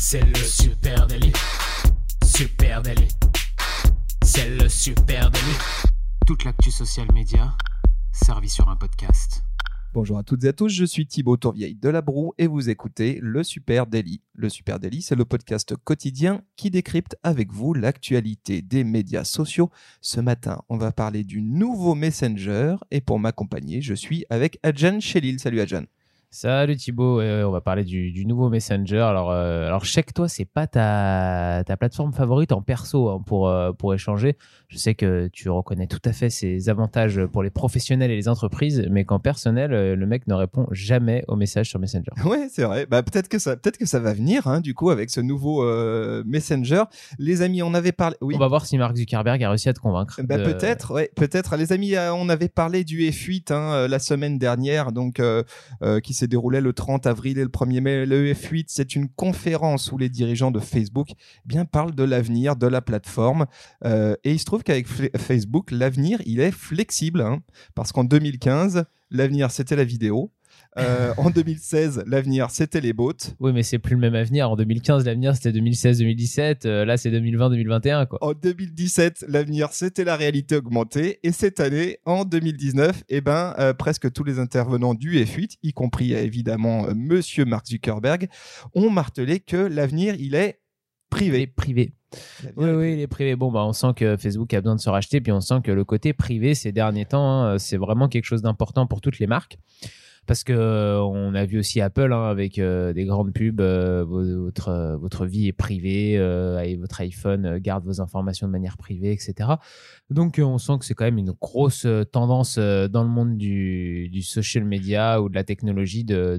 C'est le super délit. Super délit. C'est le super délit. Toute l'actu social média servie sur un podcast. Bonjour à toutes et à tous, je suis Thibaut Tourvieille de La Broue et vous écoutez Le Super Daily. Le Super Daily, c'est le podcast quotidien qui décrypte avec vous l'actualité des médias sociaux. Ce matin, on va parler du nouveau Messenger et pour m'accompagner, je suis avec Adjan Chelil. Salut Adjan. Salut Thibaut, on va parler du, nouveau Messenger. Alors, euh, alors je sais que toi, c'est pas ta, ta, plateforme favorite en perso hein, pour, euh, pour échanger. Je sais que tu reconnais tout à fait ses avantages pour les professionnels et les entreprises, mais qu'en personnel, euh, le mec ne répond jamais aux messages sur Messenger. Ouais, c'est vrai. Bah, peut-être que ça, peut-être que ça va venir, hein, du coup, avec ce nouveau Messenger. Les amis, on avait parlé. Oui. On va voir si Mark Zuckerberg a réussi à te convaincre. Bah, Peut-être, ouais, peut-être. Les amis, on avait parlé du F8 hein, la semaine dernière, donc qui s'est déroulé le 30 avril et le 1er mai. Le F8, c'est une conférence où les dirigeants de Facebook eh bien parlent de l'avenir de la plateforme. Euh, et il se trouve qu'avec Facebook, l'avenir, il est flexible, hein, parce qu'en 2015, l'avenir, c'était la vidéo. Euh, en 2016, l'avenir, c'était les bots. Oui, mais c'est plus le même avenir. En 2015, l'avenir, c'était 2016-2017. Euh, là, c'est 2020-2021. En 2017, l'avenir, c'était la réalité augmentée. Et cette année, en 2019, eh ben, euh, presque tous les intervenants du F8, y compris évidemment Monsieur Mark Zuckerberg, ont martelé que l'avenir, il est privé. privé. Oui, oui, il est privé. Bon, bah, on sent que Facebook a besoin de se racheter, puis on sent que le côté privé ces derniers temps, hein, c'est vraiment quelque chose d'important pour toutes les marques parce que euh, on a vu aussi Apple hein, avec euh, des grandes pubs euh, votre votre vie est privée et votre iPhone garde vos informations de manière privée etc donc on sent que c'est quand même une grosse tendance dans le monde du, du social media ou de la technologie de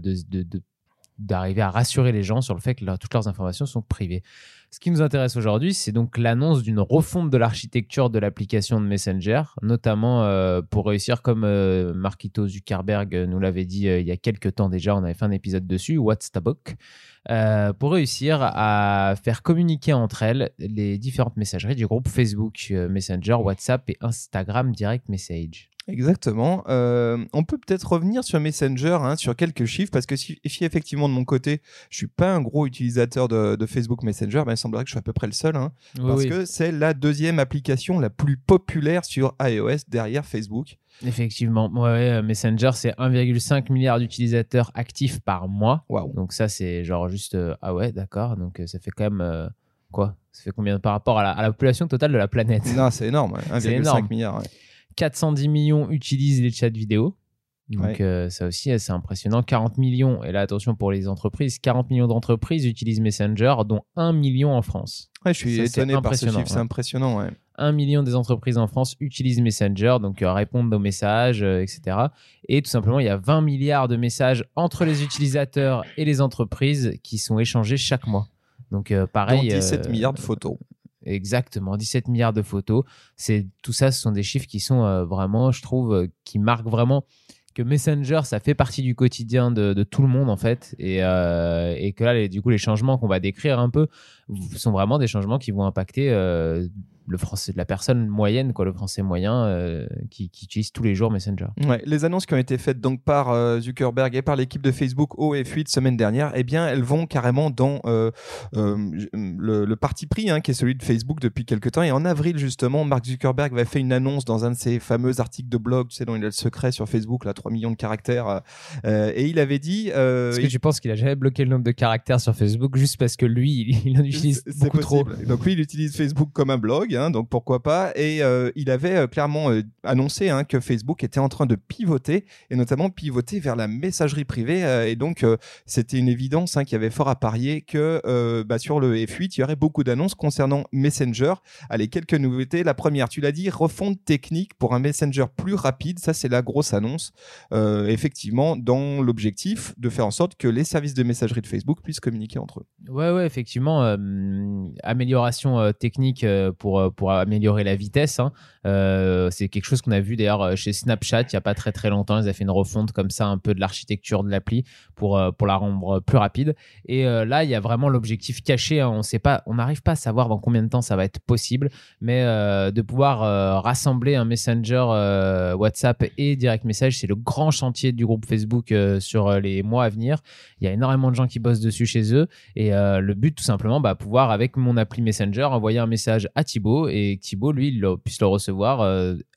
d'arriver à rassurer les gens sur le fait que toutes leurs informations sont privées. Ce qui nous intéresse aujourd'hui, c'est donc l'annonce d'une refonte de l'architecture de l'application de Messenger, notamment euh, pour réussir, comme euh, Marquito Zuckerberg nous l'avait dit euh, il y a quelques temps déjà, on avait fait un épisode dessus, What's Book, pour réussir à faire communiquer entre elles les différentes messageries du groupe Facebook Messenger, WhatsApp et Instagram Direct Message. Exactement. Euh, on peut peut-être revenir sur Messenger, hein, sur quelques chiffres, parce que si, effectivement de mon côté, je suis pas un gros utilisateur de, Facebook Messenger, ben, il semblerait que je suis à peu près le seul, hein, parce que c'est la deuxième application la plus populaire sur iOS derrière Facebook. Effectivement, ouais, euh, Messenger, c'est 1,5 milliard d'utilisateurs actifs par mois. Wow. Donc ça, c'est genre juste, euh, ah ouais, d'accord, donc ça fait quand même... quoi? Ça fait combien par rapport à la, population totale de la planète? Non, c'est énorme, 1,5 milliard. 410 millions utilisent les chats vidéo. Donc euh, ça aussi, c'est impressionnant. 40 millions, et là attention pour les entreprises, 40 millions d'entreprises utilisent Messenger, dont 1 million en France. Ouais, je suis étonné par ce chiffre, c'est impressionnant. Ouais. 1 million des entreprises en France utilisent Messenger, donc euh, répondent aux messages, euh, etc. Et tout simplement, il y a 20 milliards de messages entre les utilisateurs et les entreprises qui sont échangés chaque mois. Donc pareil. 17 milliards de photos. Exactement, 17 milliards de photos. C'est tout ça, ce sont des chiffres qui sont euh, vraiment, je trouve, euh, qui marquent vraiment que Messenger, ça fait partie du quotidien de, tout le monde en fait, et, euh, que là, du coup, les changements qu'on va décrire un peu sont vraiment des changements qui vont impacter le français la personne moyenne, quoi, le français moyen euh, qui, utilise tous les jours Messenger. Ouais, les annonces qui ont été faites donc par euh, Zuckerberg et par l'équipe de Facebook au F8 semaine dernière, eh bien, elles vont carrément dans euh, le, parti pris hein, qui est celui de Facebook depuis quelques temps. Et en avril justement, Mark Zuckerberg va faire une annonce dans un de ses fameux articles de blog, tu sais, dont il a le secret sur Facebook, là, 3 millions de caractères, et il avait dit. Est-ce que tu penses qu'il a jamais bloqué le nombre de caractères sur Facebook juste parce que lui, il, en utilise beaucoup trop Donc lui, il utilise Facebook comme un blog. Hein, donc pourquoi pas. Et euh, il avait euh, clairement euh, annoncé hein, que Facebook était en train de pivoter, et notamment pivoter vers la messagerie privée. et donc c'était une évidence hein, qu'il y avait fort à parier que bah, sur le F8, il y aurait beaucoup d'annonces concernant Messenger. Allez, quelques nouveautés. La première, tu l'as dit, refonte technique pour un Messenger plus rapide. Ça, c'est la grosse annonce. Effectivement, dans l'objectif de faire en sorte que les services de messagerie de Facebook puissent communiquer entre eux. Ouais, ouais, effectivement. amélioration technique pour pour améliorer la vitesse. Hein. Euh, c'est quelque chose qu'on a vu d'ailleurs euh, chez Snapchat il n'y a pas très très longtemps. Ils ont fait une refonte comme ça un peu de l'architecture de l'appli pour, euh, pour la rendre plus rapide. Et là, il y a vraiment l'objectif caché. Hein. On n'arrive pas à savoir dans combien de temps ça va être possible, mais de pouvoir rassembler un Messenger WhatsApp et Direct Message, c'est le grand chantier du groupe Facebook sur les mois à venir. Il y a énormément de gens qui bossent dessus chez eux. Et le but, tout simplement, bah, pouvoir, avec mon appli Messenger, envoyer un message à Thibaut et Thibaut, lui, puisse le recevoir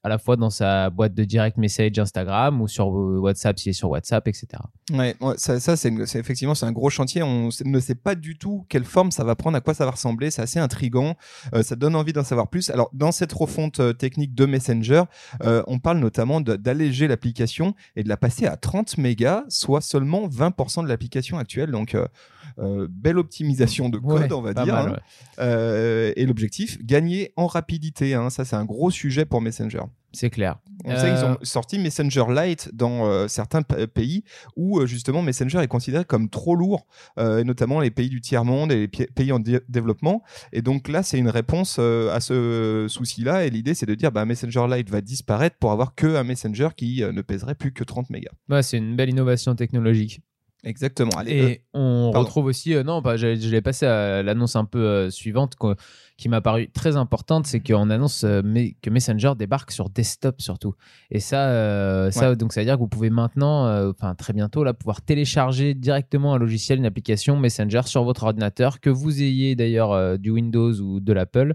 à la fois dans sa boîte de direct message Instagram ou sur WhatsApp s'il est sur WhatsApp, etc. Ouais, ça, ça c'est effectivement c'est un gros chantier. On ne sait pas du tout quelle forme ça va prendre, à quoi ça va ressembler. C'est assez intrigant. Euh, ça donne envie d'en savoir plus. Alors dans cette refonte euh, technique de Messenger, euh, on parle notamment d'alléger l'application et de la passer à 30 mégas, soit seulement 20% de l'application actuelle. Donc belle optimisation de code, on va dire. Hein. et l'objectif, gagner en rapidité. Hein. Ça c'est un gros sujet pour Messenger. C'est clair. On sait qu'ils ont sorti Messenger Lite dans certains pays où justement Messenger est considéré comme trop lourd, et notamment les pays du tiers-monde et les pays en développement. Et donc là, c'est une réponse à ce souci-là. Et l'idée, c'est de dire bah, Messenger Lite va disparaître pour avoir que un Messenger qui ne pèserait plus que 30 mégas. Bah, c'est une belle innovation technologique. Exactement. Allez, et on retrouve aussi, non, pas, je, l'ai passé à l'annonce un peu suivante qui m'a paru très importante, c'est qu'on annonce euh, que Messenger débarque sur desktop surtout. Et ça, euh, ça donc ça veut dire que vous pouvez maintenant, euh, enfin très bientôt là, pouvoir télécharger directement un logiciel, une application Messenger sur votre ordinateur, que vous ayez d'ailleurs du Windows ou de l'Apple.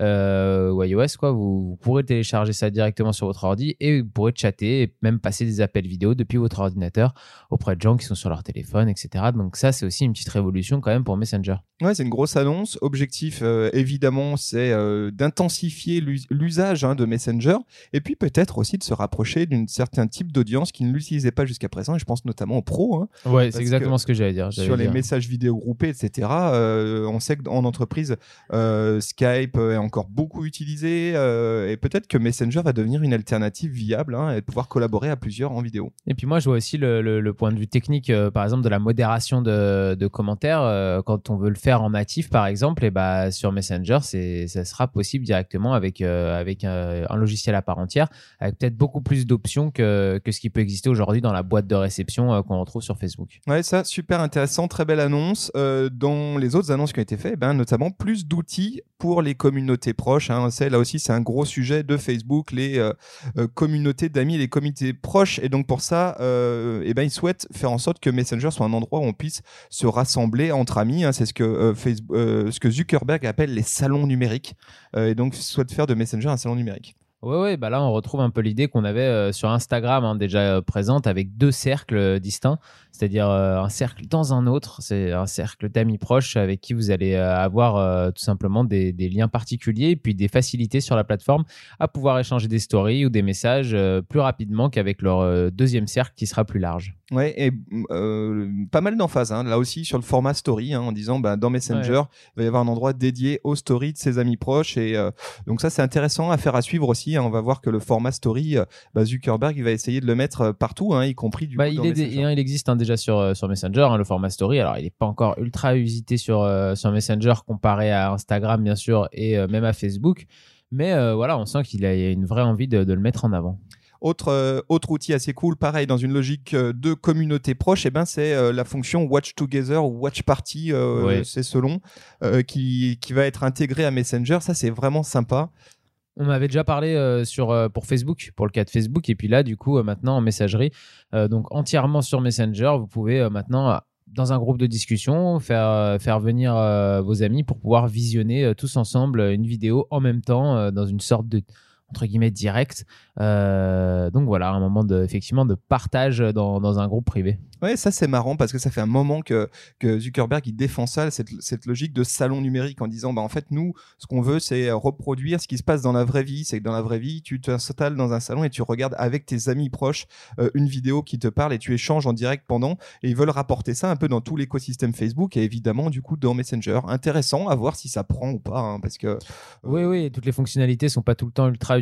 Euh, ou iOS, quoi, vous, pourrez télécharger ça directement sur votre ordi et vous pourrez chatter et même passer des appels vidéo depuis votre ordinateur auprès de gens qui sont sur leur téléphone, etc. Donc ça, c'est aussi une petite révolution quand même pour Messenger. Ouais, c'est une grosse annonce. Objectif, euh, évidemment, c'est euh, d'intensifier l'usage hein, de Messenger et puis peut-être aussi de se rapprocher d'un certain type d'audience qui ne l'utilisait pas jusqu'à présent. Et je pense notamment aux pros. Hein, ouais, c'est exactement ce que j'allais dire. Sur les messages vidéo groupés, etc. on sait qu'en entreprise, Skype est en encore beaucoup utilisé euh, et peut-être que Messenger va devenir une alternative viable hein, et pouvoir collaborer à plusieurs en vidéo. Et puis moi, je vois aussi le, point de vue technique, euh, par exemple, de la modération de, commentaires. Euh, quand on veut le faire en natif, par exemple, et bah, sur Messenger, ça sera possible directement avec, avec un, logiciel à part entière, avec peut-être beaucoup plus d'options que, que ce qui peut exister aujourd'hui dans la boîte de réception qu'on retrouve sur Facebook. Ouais, ça, super intéressant, très belle annonce. dans les autres annonces qui ont été faites, ben, notamment plus d'outils pour les communautés proches. Hein. là aussi, c'est un gros sujet de Facebook, les euh, euh, communautés d'amis, les comités proches. Et donc pour ça, euh, eh ben, ils souhaitent faire en sorte que Messenger soit un endroit où on puisse se rassembler entre amis. Hein. C'est ce que Facebook, ce que Zuckerberg appelle les salons numériques. et donc souhaite faire de Messenger un salon numérique. Oui, ouais, bah là on retrouve un peu l'idée qu'on avait sur Instagram hein, déjà présente avec deux cercles distincts c'est-à-dire euh, un cercle dans un autre. C'est un cercle d'amis proches avec qui vous allez euh, avoir euh, tout simplement des, liens particuliers et puis des facilités sur la plateforme à pouvoir échanger des stories ou des messages plus rapidement qu'avec leur deuxième cercle qui sera plus large. Ouais, et pas mal d'emphase hein, là aussi sur le format story hein, en disant bah, dans Messenger, il va y avoir un endroit dédié aux stories de ses amis proches et donc ça c'est intéressant à faire à suivre aussi. Hein. on va voir que le format story, bah, Zuckerberg il va essayer de le mettre partout, y compris du bah, il, il, existe un déjà sur, euh, sur Messenger, hein, le format story. Alors, il n'est pas encore ultra usité sur, euh, sur Messenger comparé à Instagram, bien sûr, et euh, même à Facebook. Mais voilà, on sent qu'il a une vraie envie de, le mettre en avant. Autre, autre outil assez cool, pareil, dans une logique de communauté proche, et eh ben, c'est la fonction Watch Together ou Watch Party, c'est selon, qui, qui va être intégrée à Messenger. Ça, c'est vraiment sympa. On m'avait déjà parlé euh, euh, pour Facebook, pour le cas de Facebook. Et puis là, du coup, euh, maintenant en messagerie, donc entièrement sur Messenger, vous pouvez maintenant, dans un groupe de discussion, faire, faire venir vos amis pour pouvoir visionner tous ensemble une vidéo en même temps dans une sorte de entre guillemets direct. donc voilà, un moment de, effectivement de partage dans, dans un groupe privé. Ouais, ça c'est marrant parce que ça fait un moment que, que Zuckerberg il défend ça, cette, cette logique de salon numérique en disant bah en fait nous ce qu'on veut c'est reproduire ce qui se passe dans la vraie vie, c'est que dans la vraie vie tu t'installes dans un salon et tu regardes avec tes amis proches euh, une vidéo qui te parle et tu échanges en direct pendant et ils veulent rapporter ça un peu dans tout l'écosystème Facebook et évidemment du coup dans Messenger. Intéressant à voir si ça prend ou pas hein, parce que euh, oui oui toutes les fonctionnalités sont pas tout le temps ultra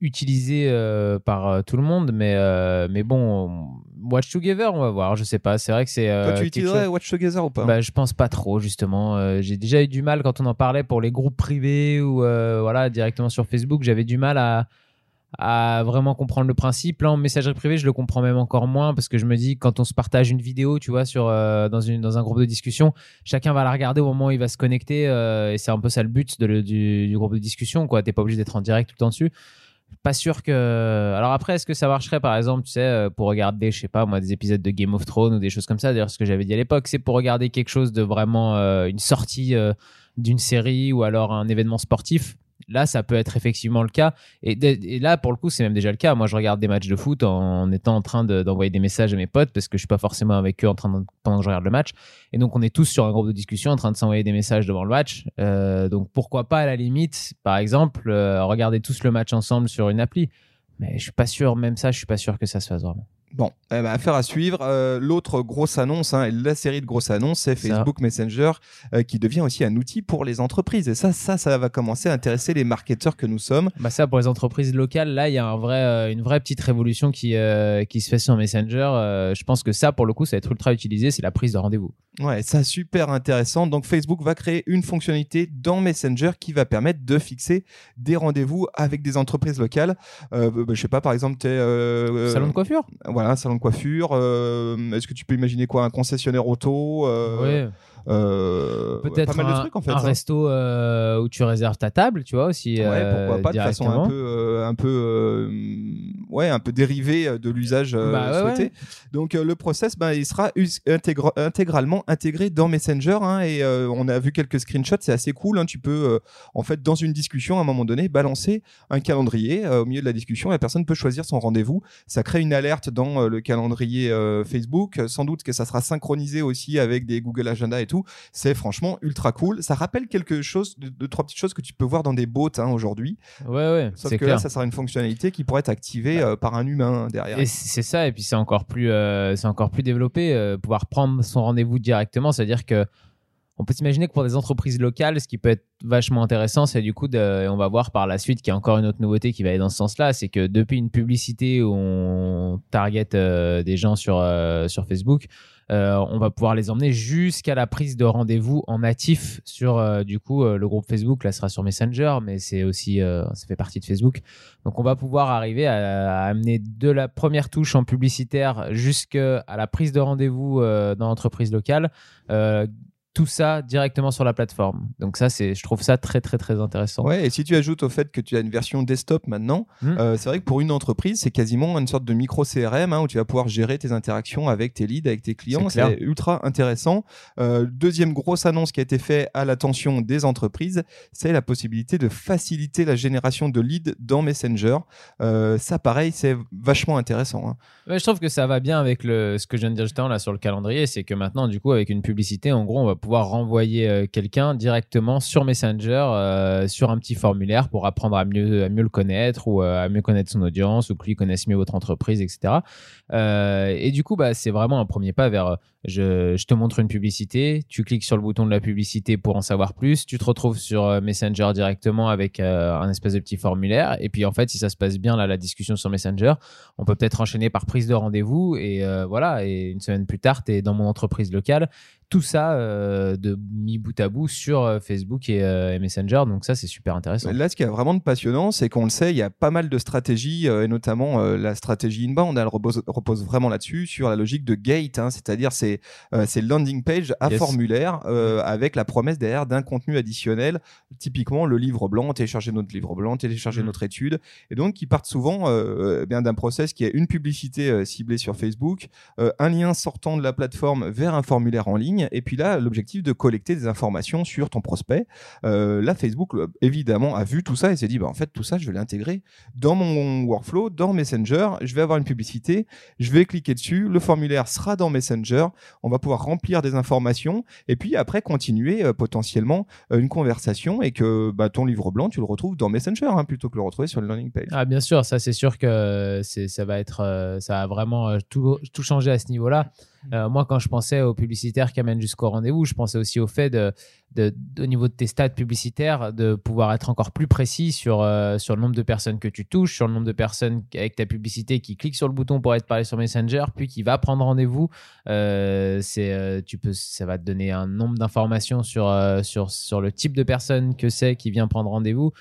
utilisé euh, par euh, tout le monde, mais, euh, mais bon, Watch Together, on va voir. Je sais pas, c'est vrai que c'est. Toi, tu utiliserais Watch Together ou pas? Bah, Je pense pas trop, justement. J'ai déjà eu du mal quand on en parlait pour les groupes privés ou voilà, directement sur Facebook. J'avais du mal à, à vraiment comprendre le principe. Là, en messagerie privée, je le comprends même encore moins parce que je me dis, quand on se partage une vidéo, tu vois, sur, dans, une, dans un groupe de discussion, chacun va la regarder au moment où il va se connecter et c'est un peu ça le but du, groupe de discussion, quoi. T'es pas obligé d'être en direct tout le temps dessus pas sûr que. Alors après, est-ce que ça marcherait, par exemple, tu sais, euh, pour regarder, je sais pas, moi, des épisodes de Game of Thrones ou des choses comme ça? D'ailleurs, ce que j'avais dit à l'époque, c'est pour regarder quelque chose de vraiment euh, une sortie euh, d'une série ou alors un événement sportif. Là, ça peut être effectivement le cas. Et, là, pour le coup, c'est même déjà le cas. Moi, je regarde des matchs de foot en, étant en train d'envoyer des messages à mes potes parce que je suis pas forcément avec eux en train pendant que je regarde le match. Et donc, on est tous sur un groupe de discussion en train de s'envoyer des messages devant le match. Euh, donc, pourquoi pas, à la limite, par exemple, euh, regarder tous le match ensemble sur une appli. Mais je suis pas sûr, même ça, je suis pas sûr que ça se fasse vraiment. Bon, eh ben, affaire à suivre. Euh, l'autre grosse annonce, hein, la série de grosses annonces, c'est Facebook Messenger euh, qui devient aussi un outil pour les entreprises. Et ça, ça, ça va commencer à intéresser les marketeurs que nous sommes. Bah ça, pour les entreprises locales, là, il y a un vrai, euh, une vraie petite révolution qui, qui se fait sur Messenger. je pense que ça, pour le coup, ça va être ultra utilisé. C'est la prise de rendez-vous. Ouais, ça super intéressant. Donc Facebook va créer une fonctionnalité dans Messenger qui va permettre de fixer des rendez-vous avec des entreprises locales. Bah, je sais pas, par exemple, t'es salon de coiffure? Voilà un salon de coiffure. Euh, est-ce que tu peux imaginer quoi Un concessionnaire auto euh, Peut-être un, trucs, en fait, un resto où tu réserves ta table, tu vois aussi. Ouais, pourquoi pas de façon un peu, un peu, ouais, un peu dérivé de l'usage bah, souhaité. Donc le process, ben, il sera intégralement intégré dans Messenger hein, et on a vu quelques screenshots, c'est assez cool. Hein. tu peux, en fait, dans une discussion, à un moment donné, balancer un calendrier au milieu de la discussion. La personne peut choisir son rendez-vous. Ça crée une alerte dans euh, le calendrier euh, Facebook. Sans doute que ça sera synchronisé aussi avec des Google Agenda et tout. C'est franchement ultra cool. Ça rappelle quelque chose, de, trois petites choses que tu peux voir dans des bots hein, aujourd'hui. Ouais, ouais. Sauf que là, ça sera une fonctionnalité qui pourrait être activée bah. euh, par un humain derrière. Et c'est ça. Et puis c'est encore plus, c'est encore plus développé. pouvoir prendre son rendez-vous directement, c'est-à-dire que on peut s'imaginer que pour des entreprises locales, ce qui peut être vachement intéressant, c'est du coup, de, on va voir par la suite qu'il y a encore une autre nouveauté qui va aller dans ce sens-là, c'est que depuis une publicité où on target euh, des gens sur, euh, sur Facebook, euh, on va pouvoir les emmener jusqu'à la prise de rendez-vous en natif sur du coup le groupe Facebook. Là, sera sur Messenger, mais c'est aussi ça fait partie de Facebook. Donc, on va pouvoir arriver à, à amener de la première touche en publicitaire jusqu'à la prise de rendez-vous dans l'entreprise locale tout ça directement sur la plateforme. Donc ça, c'est, je trouve ça très très très intéressant. Ouais, et si tu ajoutes au fait que tu as une version desktop maintenant, hmm. euh, c'est vrai que pour une entreprise, c'est quasiment une sorte de micro CRM hein, où tu vas pouvoir gérer tes interactions avec tes leads, avec tes clients. C'est ultra intéressant. Euh, deuxième grosse annonce qui a été faite à l'attention des entreprises, c'est la possibilité de faciliter la génération de leads dans Messenger. Euh, ça, pareil, c'est vachement intéressant. Hein. je trouve que ça va bien avec le, ce que je viens de dire justement là sur le calendrier, c'est que maintenant, du coup, avec une publicité, en gros, on va pouvoir renvoyer euh, quelqu'un directement sur Messenger, euh, sur un petit formulaire pour apprendre à mieux, à mieux le connaître ou euh, à mieux connaître son audience ou que lui connaisse mieux votre entreprise, etc. et du coup, bah, c'est vraiment un premier pas vers je, je, te montre une publicité, tu cliques sur le bouton de la publicité pour en savoir plus, tu te retrouves sur Messenger directement avec un espèce de petit formulaire. Et puis en fait, si ça se passe bien là, la discussion sur Messenger, on peut peut-être enchaîner par prise de rendez-vous et voilà. Et une semaine plus tard, tu es dans mon entreprise locale tout ça de mis bout à bout sur euh, Facebook euh, et, Messenger. Donc ça, c'est super intéressant. Là, ce qui est vraiment de passionnant, c'est qu'on le sait, il y a pas mal de stratégies, et notamment la stratégie inbound, elle repose, repose vraiment là-dessus, sur la logique de gate, hein, c'est-à-dire c'est c'est landing page à formulaire avec la promesse derrière d'un contenu additionnel, typiquement le livre blanc, télécharger notre livre blanc, télécharger mm. notre étude, et donc qui partent souvent bien d'un process qui est une publicité ciblée sur Facebook, un lien sortant de la plateforme vers un formulaire en ligne. Et puis là, l'objectif de collecter des informations sur ton prospect. Euh, là, Facebook, évidemment, a vu tout ça et s'est dit, bah, en fait, tout ça, je vais l'intégrer dans mon workflow, dans Messenger. Je vais avoir une publicité, je vais cliquer dessus, le formulaire sera dans Messenger. On va pouvoir remplir des informations et puis après continuer euh, potentiellement euh, une conversation et que bah, ton livre blanc, tu le retrouves dans Messenger hein, plutôt que le retrouver sur le landing page. Ah, bien sûr, ça, c'est sûr que ça va être, ça a vraiment tout, tout changé à ce niveau-là. Euh, moi, quand je pensais aux publicitaires qui amènent jusqu'au rendez-vous, je pensais aussi au fait de, de, au niveau de tes stats publicitaires, de pouvoir être encore plus précis sur, euh, sur le nombre de personnes que tu touches, sur le nombre de personnes avec ta publicité qui cliquent sur le bouton pour être parlé sur Messenger, puis qui va prendre rendez-vous. Euh, c'est, tu peux, ça va te donner un nombre d'informations sur, sur, sur le type de personne que c'est qui vient prendre rendez-vous.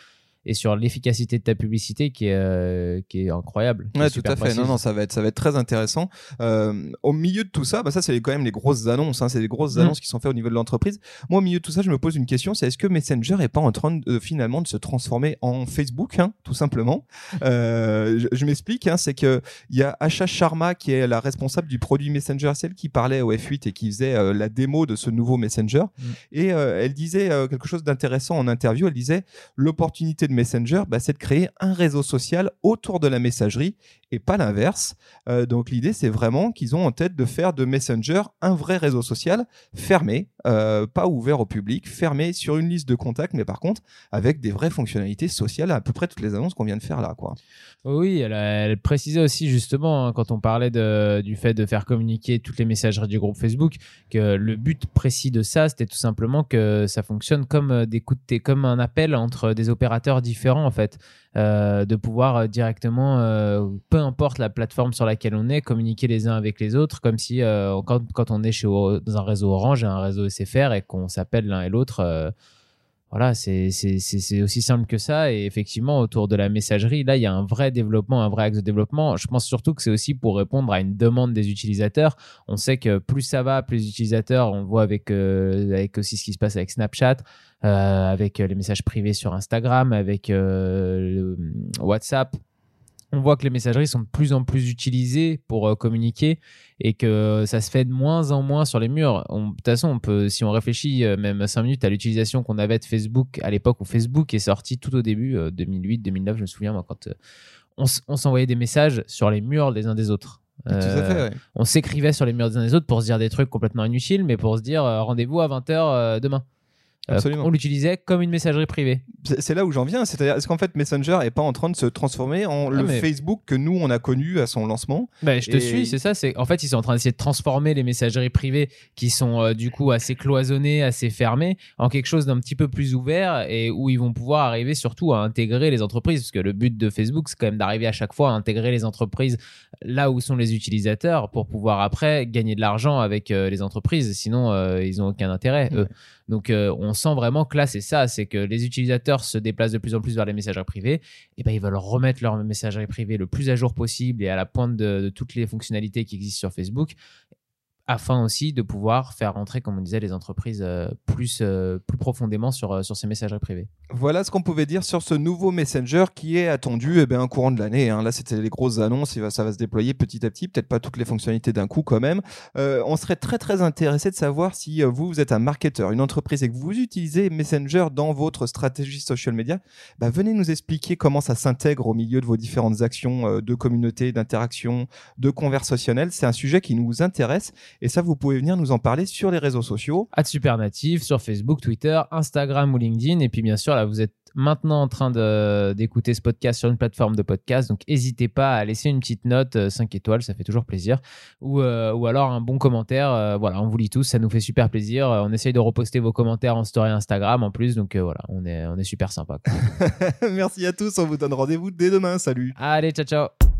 Et sur l'efficacité de ta publicité qui est, euh, qui est incroyable. ouais, tout à fait. Non, non, ça va être, ça va être très intéressant. Euh, au milieu de tout ça, bah ça, c'est quand même les grosses annonces. Hein, c'est les grosses mm. annonces qui sont faites au niveau de l'entreprise. Moi, au milieu de tout ça, je me pose une question c'est est-ce que Messenger est pas en train de, finalement de se transformer en Facebook, hein, tout simplement? Euh, Je, m'explique. Hein, c'est que il y a Asha Sharma qui est la responsable du produit Messenger, celle qui parlait au F8 et qui faisait la démo de ce nouveau Messenger. Mm. Et elle disait quelque chose d'intéressant en interview. Elle disait l'opportunité de Messenger, bah, c'est de créer un réseau social autour de la messagerie et pas l'inverse. Euh, donc l'idée, c'est vraiment qu'ils ont en tête de faire de Messenger un vrai réseau social fermé, euh, pas ouvert au public, fermé sur une liste de contacts, mais par contre avec des vraies fonctionnalités sociales, à peu près toutes les annonces qu'on vient de faire là. Quoi. Oui, elle, précisait aussi justement, hein, quand on parlait de, du fait de faire communiquer toutes les messageries du groupe Facebook, que le but précis de ça, c'était tout simplement que ça fonctionne comme, euh, des comme un appel entre des opérateurs différents en fait. Euh, de pouvoir euh, directement, euh, peu importe la plateforme sur laquelle on est, communiquer les uns avec les autres, comme si quand, quand, on est chez, dans un réseau Orange et un réseau SFR et qu'on s'appelle l'un et l'autre voilà, c'est aussi simple que ça. Et effectivement, autour de la messagerie, là, il y a un vrai développement, un vrai axe de développement. Je pense surtout que c'est aussi pour répondre à une demande des utilisateurs. On sait que plus ça va, plus les utilisateurs, on voit avec, euh, avec aussi ce qui se passe avec Snapchat, euh, avec les messages privés sur Instagram, avec euh, WhatsApp on voit que les messageries sont de plus en plus utilisées pour euh, communiquer et que ça se fait de moins en moins sur les murs. de toute façon, on peut, si on réfléchit euh, même 5 minutes à l'utilisation qu'on avait de Facebook à l'époque où Facebook est sorti tout au début, 2008, euh, 2009, je me souviens, moi, quand on, s'envoyait des messages sur les murs des uns des autres. On s'écrivait sur les murs des uns des autres pour se dire des trucs complètement inutiles, mais pour se dire rendez-vous à 20h demain. Euh, on l'utilisait comme une messagerie privée. C'est là où j'en viens. C'est-à-dire, est-ce qu'en fait Messenger est pas en train de se transformer en ah, le Facebook que nous on a connu à son lancement ben, Je te suis, c'est ça. C'est en fait ils sont en train d'essayer de transformer les messageries privées qui sont euh, du coup assez cloisonnées, assez fermées, en quelque chose d'un petit peu plus ouvert et où ils vont pouvoir arriver surtout à intégrer les entreprises. Parce que le but de Facebook c'est quand même d'arriver à chaque fois à intégrer les entreprises là où sont les utilisateurs pour pouvoir après gagner de l'argent avec euh, les entreprises. Sinon ils ont aucun intérêt eux. Donc on sent vraiment que là, c'est ça, c'est que les utilisateurs se déplacent de plus en plus vers les messageries privées, et ben ils veulent remettre leur messagerie privée le plus à jour possible et à la pointe de toutes les fonctionnalités qui existent sur Facebook afin aussi de pouvoir faire rentrer, comme on disait, les entreprises euh, plus, euh, plus profondément sur, euh, sur ces messageries privées. Voilà ce qu'on pouvait dire sur ce nouveau Messenger qui est attendu eh bien, courant de l'année. Hein. Là, c'était les grosses annonces, ça va se déployer petit à petit, peut-être pas toutes les fonctionnalités d'un coup quand même. on serait très très intéressé de savoir si vous, vous êtes un marketeur, une entreprise et que vous utilisez Messenger dans votre stratégie social media, bah, venez nous expliquer comment ça s'intègre au milieu de vos différentes actions de communauté, d'interaction, de conversationnel. C'est un sujet qui nous intéresse et ça, vous pouvez venir nous en parler sur les réseaux sociaux. À Supernatif, sur Facebook, Twitter, Instagram ou LinkedIn. Et puis bien sûr, là, vous êtes maintenant en train d'écouter ce podcast sur une plateforme de podcast. Donc n'hésitez pas à laisser une petite note, 5 euh, étoiles, ça fait toujours plaisir. Ou, euh, ou alors un bon commentaire. Euh, voilà, on vous lit tous, ça nous fait super plaisir. on essaye de reposter vos commentaires en story Instagram en plus. Donc voilà, on est, on est super sympa. Merci à tous, on vous donne rendez-vous dès demain. Salut. Allez, ciao ciao.